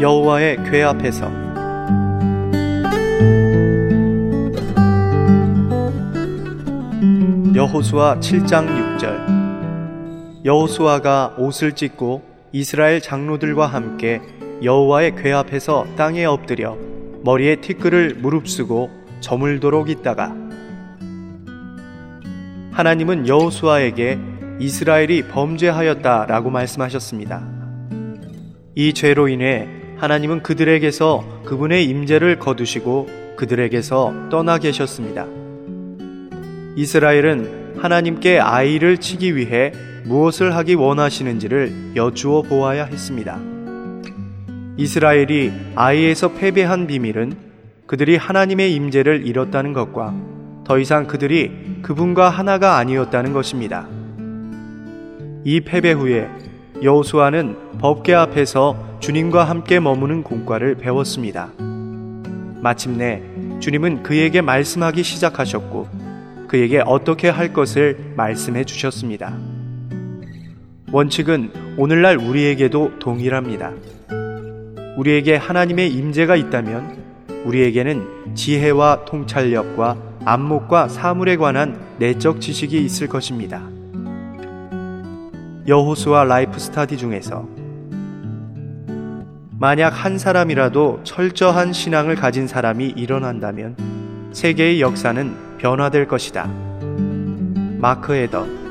여호와의 궤 앞에서 여호수아 7장 6절 여호수아가 옷을 찢고 이스라엘 장로들과 함께 여호와의 궤 앞에서 땅에 엎드려 머리에 티끌을 무릅쓰고 저물도록 있다가 하나님은 여호수아에게 이스라엘이 범죄하였다라고 말씀하셨습니다. 이 죄로 인해 하나님은 그들에게서 그분의 임재를 거두시고 그들에게서 떠나 계셨습니다. 이스라엘은 하나님께 아이를 치기 위해 무엇을 하기 원하시는지를 여쭈어 보아야 했습니다. 이스라엘이 아이에서 패배한 비밀은 그들이 하나님의 임재를 잃었다는 것과 더 이상 그들이 그분과 하나가 아니었다는 것입니다. 이 패배 후에 여호수아는 법계 앞에서 주님과 함께 머무는 공과를 배웠습니다. 마침내 주님은 그에게 말씀하기 시작하셨고 그에게 어떻게 할 것을 말씀해 주셨습니다. 원칙은 오늘날 우리에게도 동일합니다. 우리에게 하나님의 임재가 있다면 우리에게는 지혜와 통찰력과 안목과 사물에 관한 내적 지식이 있을 것입니다. 여호수아 Life Study 중에서 만약 한 사람이라도 철저한 신앙을 가진 사람이 일어난다면 세계의 역사는 변화될 것이다. 마크 에더